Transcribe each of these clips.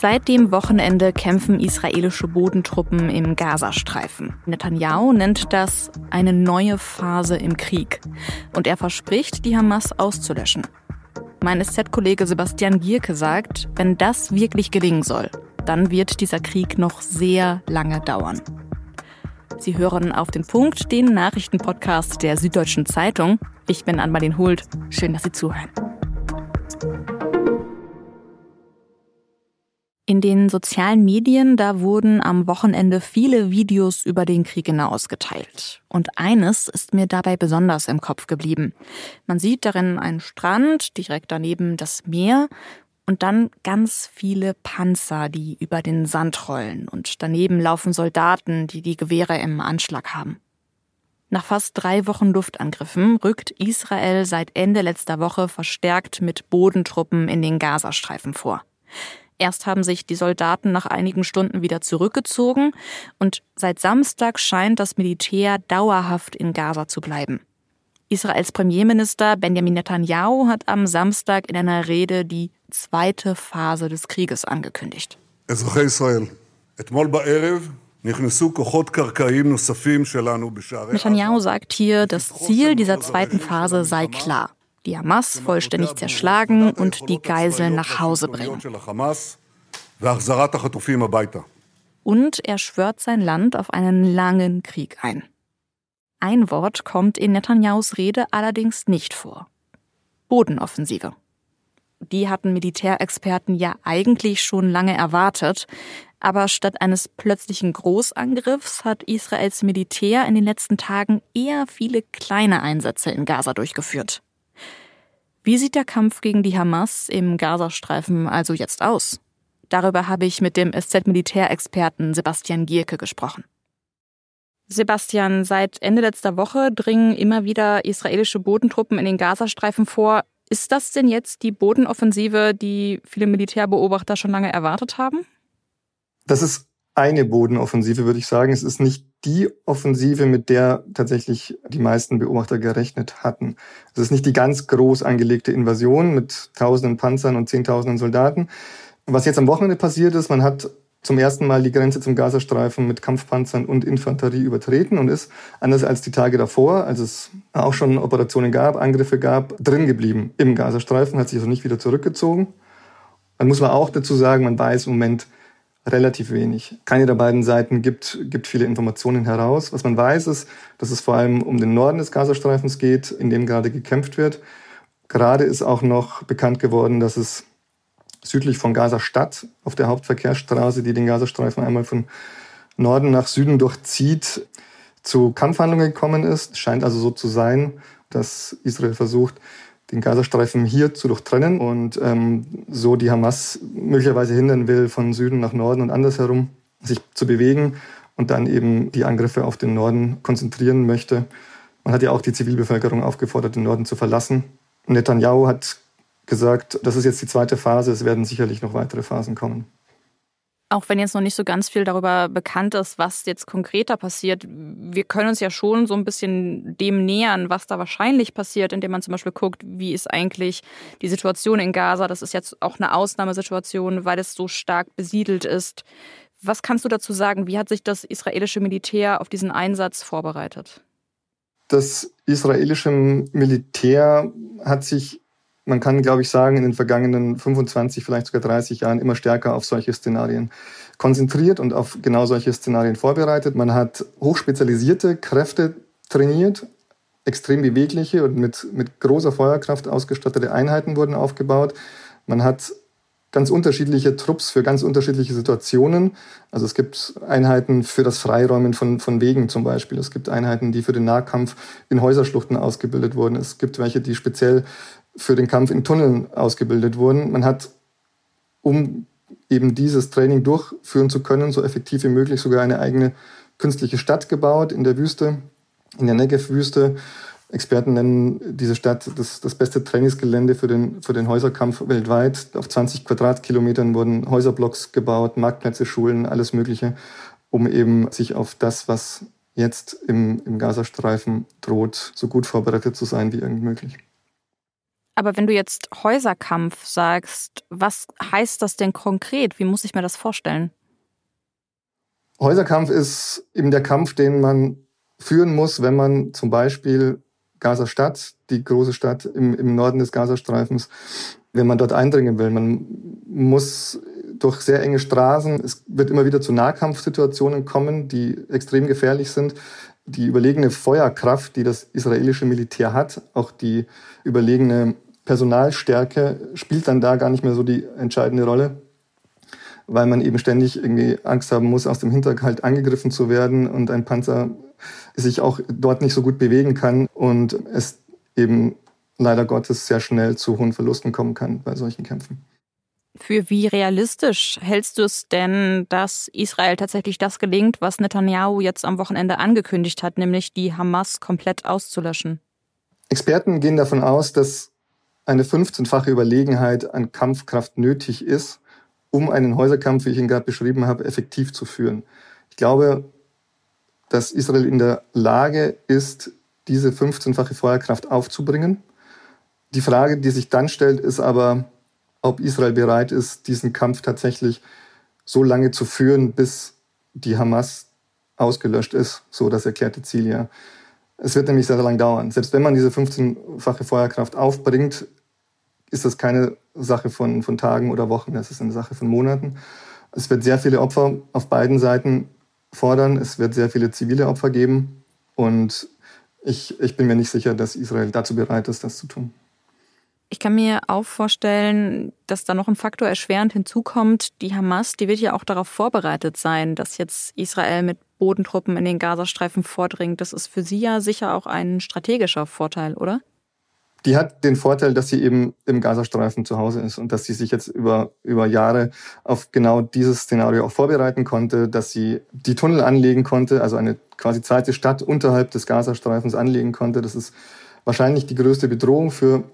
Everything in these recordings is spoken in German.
Seit dem Wochenende kämpfen israelische Bodentruppen im Gazastreifen. Netanyahu nennt das eine neue Phase im Krieg. Und er verspricht, die Hamas auszulöschen. Mein SZ-Kollege Sebastian Gierke sagt, wenn das wirklich gelingen soll, dann wird dieser Krieg noch sehr lange dauern. Sie hören auf den Punkt den Nachrichtenpodcast der Süddeutschen Zeitung. Ich bin Anmalin Hult. Schön, dass Sie zuhören. In den sozialen Medien, da wurden am Wochenende viele Videos über den Krieg hinaus geteilt. Und eines ist mir dabei besonders im Kopf geblieben. Man sieht darin einen Strand, direkt daneben das Meer und dann ganz viele Panzer, die über den Sand rollen und daneben laufen Soldaten, die die Gewehre im Anschlag haben. Nach fast drei Wochen Luftangriffen rückt Israel seit Ende letzter Woche verstärkt mit Bodentruppen in den Gazastreifen vor. Erst haben sich die Soldaten nach einigen Stunden wieder zurückgezogen und seit Samstag scheint das Militär dauerhaft in Gaza zu bleiben. Israels Premierminister Benjamin Netanyahu hat am Samstag in einer Rede die zweite Phase des Krieges angekündigt. Netanyahu sagt hier, das Ziel dieser zweiten Phase sei klar die Hamas vollständig zerschlagen und die Geiseln nach Hause bringen. Und er schwört sein Land auf einen langen Krieg ein. Ein Wort kommt in Netanyahus Rede allerdings nicht vor. Bodenoffensive. Die hatten Militärexperten ja eigentlich schon lange erwartet, aber statt eines plötzlichen Großangriffs hat Israels Militär in den letzten Tagen eher viele kleine Einsätze in Gaza durchgeführt. Wie sieht der Kampf gegen die Hamas im Gazastreifen also jetzt aus? Darüber habe ich mit dem SZ-Militärexperten Sebastian Gierke gesprochen. Sebastian, seit Ende letzter Woche dringen immer wieder israelische Bodentruppen in den Gazastreifen vor. Ist das denn jetzt die Bodenoffensive, die viele Militärbeobachter schon lange erwartet haben? Das ist eine Bodenoffensive, würde ich sagen. Es ist nicht die Offensive, mit der tatsächlich die meisten Beobachter gerechnet hatten. Es ist nicht die ganz groß angelegte Invasion mit tausenden Panzern und zehntausenden Soldaten. Was jetzt am Wochenende passiert ist, man hat zum ersten Mal die Grenze zum Gazastreifen mit Kampfpanzern und Infanterie übertreten und ist, anders als die Tage davor, als es auch schon Operationen gab, Angriffe gab, drin geblieben im Gazastreifen, hat sich also nicht wieder zurückgezogen. Man muss aber auch dazu sagen, man weiß im Moment relativ wenig. Keine der beiden Seiten gibt, gibt viele Informationen heraus. Was man weiß, ist, dass es vor allem um den Norden des Gazastreifens geht, in dem gerade gekämpft wird. Gerade ist auch noch bekannt geworden, dass es südlich von Gaza-Stadt auf der Hauptverkehrsstraße, die den Gazastreifen einmal von Norden nach Süden durchzieht, zu Kampfhandlungen gekommen ist. Es scheint also so zu sein, dass Israel versucht, den Gazastreifen hier zu durchtrennen und ähm, so die Hamas möglicherweise hindern will, von Süden nach Norden und andersherum sich zu bewegen und dann eben die Angriffe auf den Norden konzentrieren möchte. Man hat ja auch die Zivilbevölkerung aufgefordert, den Norden zu verlassen. Netanyahu hat gesagt, das ist jetzt die zweite Phase, es werden sicherlich noch weitere Phasen kommen. Auch wenn jetzt noch nicht so ganz viel darüber bekannt ist, was jetzt konkreter passiert, wir können uns ja schon so ein bisschen dem nähern, was da wahrscheinlich passiert, indem man zum Beispiel guckt, wie ist eigentlich die Situation in Gaza. Das ist jetzt auch eine Ausnahmesituation, weil es so stark besiedelt ist. Was kannst du dazu sagen? Wie hat sich das israelische Militär auf diesen Einsatz vorbereitet? Das israelische Militär hat sich man kann, glaube ich, sagen, in den vergangenen 25, vielleicht sogar 30 Jahren immer stärker auf solche Szenarien konzentriert und auf genau solche Szenarien vorbereitet. Man hat hochspezialisierte Kräfte trainiert, extrem bewegliche und mit, mit großer Feuerkraft ausgestattete Einheiten wurden aufgebaut. Man hat ganz unterschiedliche Trupps für ganz unterschiedliche Situationen. Also es gibt Einheiten für das Freiräumen von, von Wegen zum Beispiel. Es gibt Einheiten, die für den Nahkampf in Häuserschluchten ausgebildet wurden. Es gibt welche, die speziell für den Kampf in Tunneln ausgebildet wurden. Man hat, um eben dieses Training durchführen zu können, so effektiv wie möglich sogar eine eigene künstliche Stadt gebaut in der Wüste, in der Negev-Wüste. Experten nennen diese Stadt das, das beste Trainingsgelände für den, für den Häuserkampf weltweit. Auf 20 Quadratkilometern wurden Häuserblocks gebaut, Marktplätze, Schulen, alles Mögliche, um eben sich auf das, was jetzt im, im Gazastreifen droht, so gut vorbereitet zu sein wie irgend möglich. Aber wenn du jetzt Häuserkampf sagst, was heißt das denn konkret? Wie muss ich mir das vorstellen? Häuserkampf ist eben der Kampf, den man führen muss, wenn man zum Beispiel Gaza-Stadt, die große Stadt im, im Norden des Gazastreifens, wenn man dort eindringen will. Man muss durch sehr enge Straßen, es wird immer wieder zu Nahkampfsituationen kommen, die extrem gefährlich sind. Die überlegene Feuerkraft, die das israelische Militär hat, auch die überlegene Personalstärke spielt dann da gar nicht mehr so die entscheidende Rolle weil man eben ständig irgendwie Angst haben muss, aus dem Hinterhalt angegriffen zu werden und ein Panzer sich auch dort nicht so gut bewegen kann und es eben leider Gottes sehr schnell zu hohen Verlusten kommen kann bei solchen Kämpfen. Für wie realistisch hältst du es denn, dass Israel tatsächlich das gelingt, was Netanyahu jetzt am Wochenende angekündigt hat, nämlich die Hamas komplett auszulöschen? Experten gehen davon aus, dass eine 15-fache Überlegenheit an Kampfkraft nötig ist, um einen Häuserkampf, wie ich ihn gerade beschrieben habe, effektiv zu führen. Ich glaube, dass Israel in der Lage ist, diese 15-fache Feuerkraft aufzubringen. Die Frage, die sich dann stellt, ist aber, ob Israel bereit ist, diesen Kampf tatsächlich so lange zu führen, bis die Hamas ausgelöscht ist, so das erklärte Ziel ja. Es wird nämlich sehr, sehr lang dauern. Selbst wenn man diese 15-fache Feuerkraft aufbringt, ist das keine Sache von, von Tagen oder Wochen, das ist eine Sache von Monaten. Es wird sehr viele Opfer auf beiden Seiten fordern, es wird sehr viele zivile Opfer geben und ich, ich bin mir nicht sicher, dass Israel dazu bereit ist, das zu tun. Ich kann mir auch vorstellen, dass da noch ein Faktor erschwerend hinzukommt. Die Hamas, die wird ja auch darauf vorbereitet sein, dass jetzt Israel mit Bodentruppen in den Gazastreifen vordringt. Das ist für sie ja sicher auch ein strategischer Vorteil, oder? die hat den Vorteil, dass sie eben im Gazastreifen zu Hause ist und dass sie sich jetzt über, über Jahre auf genau dieses Szenario auch vorbereiten konnte, dass sie die Tunnel anlegen konnte, also eine quasi zweite Stadt unterhalb des Gazastreifens anlegen konnte. Das ist wahrscheinlich die größte Bedrohung für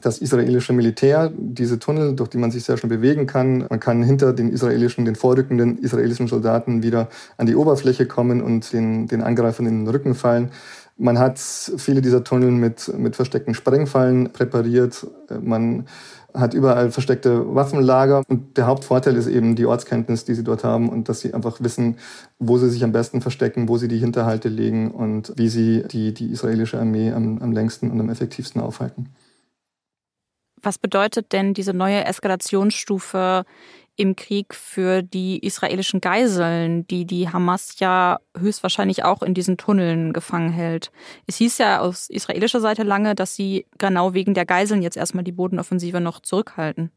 das israelische Militär, diese Tunnel, durch die man sich sehr schnell bewegen kann. Man kann hinter den israelischen, den vorrückenden israelischen Soldaten wieder an die Oberfläche kommen und den, den Angreifern in den Rücken fallen. Man hat viele dieser Tunnel mit, mit versteckten Sprengfallen präpariert. Man hat überall versteckte Waffenlager. Und der Hauptvorteil ist eben die Ortskenntnis, die sie dort haben und dass sie einfach wissen, wo sie sich am besten verstecken, wo sie die Hinterhalte legen und wie sie die, die israelische Armee am, am längsten und am effektivsten aufhalten. Was bedeutet denn diese neue Eskalationsstufe im Krieg für die israelischen Geiseln, die die Hamas ja höchstwahrscheinlich auch in diesen Tunneln gefangen hält. Es hieß ja aus israelischer Seite lange, dass sie genau wegen der Geiseln jetzt erstmal die Bodenoffensive noch zurückhalten.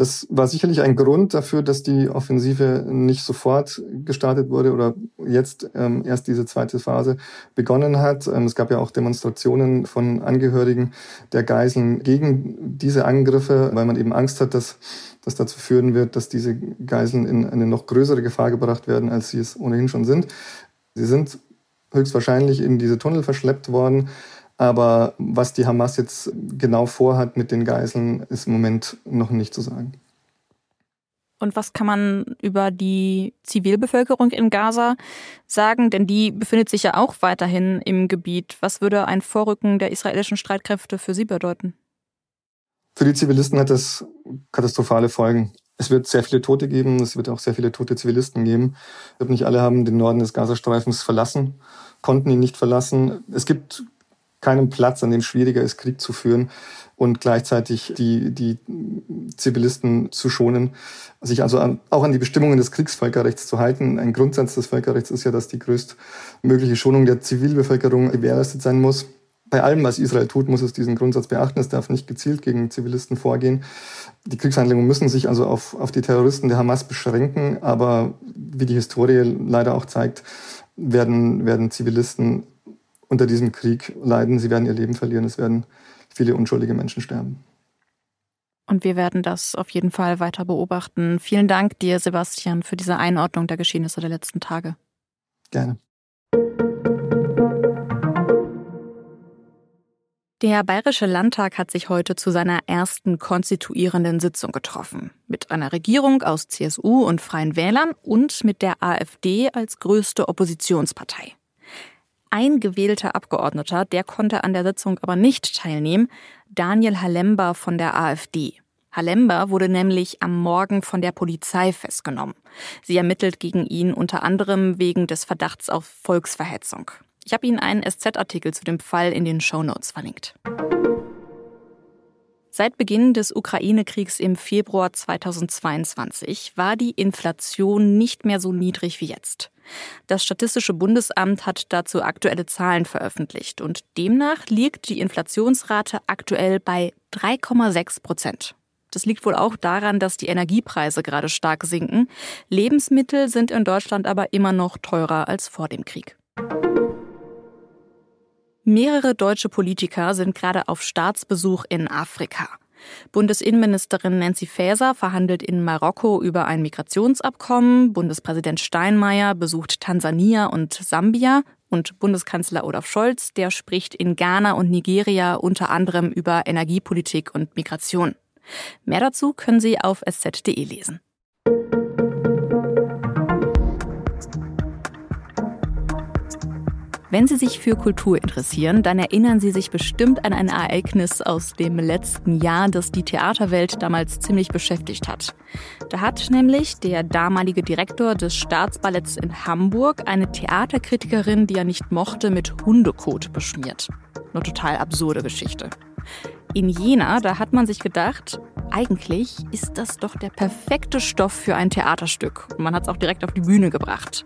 Das war sicherlich ein Grund dafür, dass die Offensive nicht sofort gestartet wurde oder jetzt ähm, erst diese zweite Phase begonnen hat. Ähm, es gab ja auch Demonstrationen von Angehörigen der Geiseln gegen diese Angriffe, weil man eben Angst hat, dass das dazu führen wird, dass diese Geiseln in eine noch größere Gefahr gebracht werden, als sie es ohnehin schon sind. Sie sind höchstwahrscheinlich in diese Tunnel verschleppt worden. Aber was die Hamas jetzt genau vorhat mit den Geiseln, ist im Moment noch nicht zu sagen. Und was kann man über die Zivilbevölkerung in Gaza sagen? Denn die befindet sich ja auch weiterhin im Gebiet. Was würde ein Vorrücken der israelischen Streitkräfte für sie bedeuten? Für die Zivilisten hat das katastrophale Folgen. Es wird sehr viele Tote geben, es wird auch sehr viele tote Zivilisten geben. Nicht alle haben den Norden des Gazastreifens verlassen, konnten ihn nicht verlassen. Es gibt keinen Platz, an dem schwieriger ist, Krieg zu führen und gleichzeitig die, die Zivilisten zu schonen, sich also an, auch an die Bestimmungen des Kriegsvölkerrechts zu halten. Ein Grundsatz des Völkerrechts ist ja, dass die größtmögliche Schonung der Zivilbevölkerung gewährleistet sein muss bei allem, was Israel tut, muss es diesen Grundsatz beachten. Es darf nicht gezielt gegen Zivilisten vorgehen. Die Kriegshandlungen müssen sich also auf, auf die Terroristen der Hamas beschränken. Aber wie die Historie leider auch zeigt, werden, werden Zivilisten unter diesem Krieg leiden. Sie werden ihr Leben verlieren. Es werden viele unschuldige Menschen sterben. Und wir werden das auf jeden Fall weiter beobachten. Vielen Dank dir, Sebastian, für diese Einordnung der Geschehnisse der letzten Tage. Gerne. Der Bayerische Landtag hat sich heute zu seiner ersten konstituierenden Sitzung getroffen. Mit einer Regierung aus CSU und Freien Wählern und mit der AfD als größte Oppositionspartei. Ein gewählter Abgeordneter, der konnte an der Sitzung aber nicht teilnehmen, Daniel Halember von der AfD. Halember wurde nämlich am Morgen von der Polizei festgenommen. Sie ermittelt gegen ihn unter anderem wegen des Verdachts auf Volksverhetzung. Ich habe Ihnen einen SZ-Artikel zu dem Fall in den Shownotes verlinkt. Seit Beginn des Ukraine-Kriegs im Februar 2022 war die Inflation nicht mehr so niedrig wie jetzt. Das Statistische Bundesamt hat dazu aktuelle Zahlen veröffentlicht und demnach liegt die Inflationsrate aktuell bei 3,6 Prozent. Das liegt wohl auch daran, dass die Energiepreise gerade stark sinken. Lebensmittel sind in Deutschland aber immer noch teurer als vor dem Krieg. Mehrere deutsche Politiker sind gerade auf Staatsbesuch in Afrika. Bundesinnenministerin Nancy Faeser verhandelt in Marokko über ein Migrationsabkommen, Bundespräsident Steinmeier besucht Tansania und Sambia und Bundeskanzler Olaf Scholz, der spricht in Ghana und Nigeria unter anderem über Energiepolitik und Migration. Mehr dazu können Sie auf sz.de lesen. Wenn Sie sich für Kultur interessieren, dann erinnern Sie sich bestimmt an ein Ereignis aus dem letzten Jahr, das die Theaterwelt damals ziemlich beschäftigt hat. Da hat nämlich der damalige Direktor des Staatsballetts in Hamburg eine Theaterkritikerin, die er nicht mochte, mit Hundekot beschmiert. Eine total absurde Geschichte. In Jena, da hat man sich gedacht, eigentlich ist das doch der perfekte Stoff für ein Theaterstück. Und man hat es auch direkt auf die Bühne gebracht.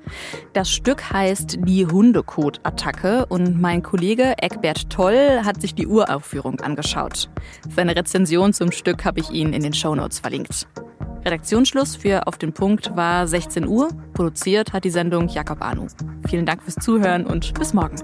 Das Stück heißt Die Hundekot-Attacke und mein Kollege Eckbert Toll hat sich die Uraufführung angeschaut. Seine Rezension zum Stück habe ich Ihnen in den Shownotes verlinkt. Redaktionsschluss für Auf den Punkt war 16 Uhr. Produziert hat die Sendung Jakob Anu. Vielen Dank fürs Zuhören und bis morgen.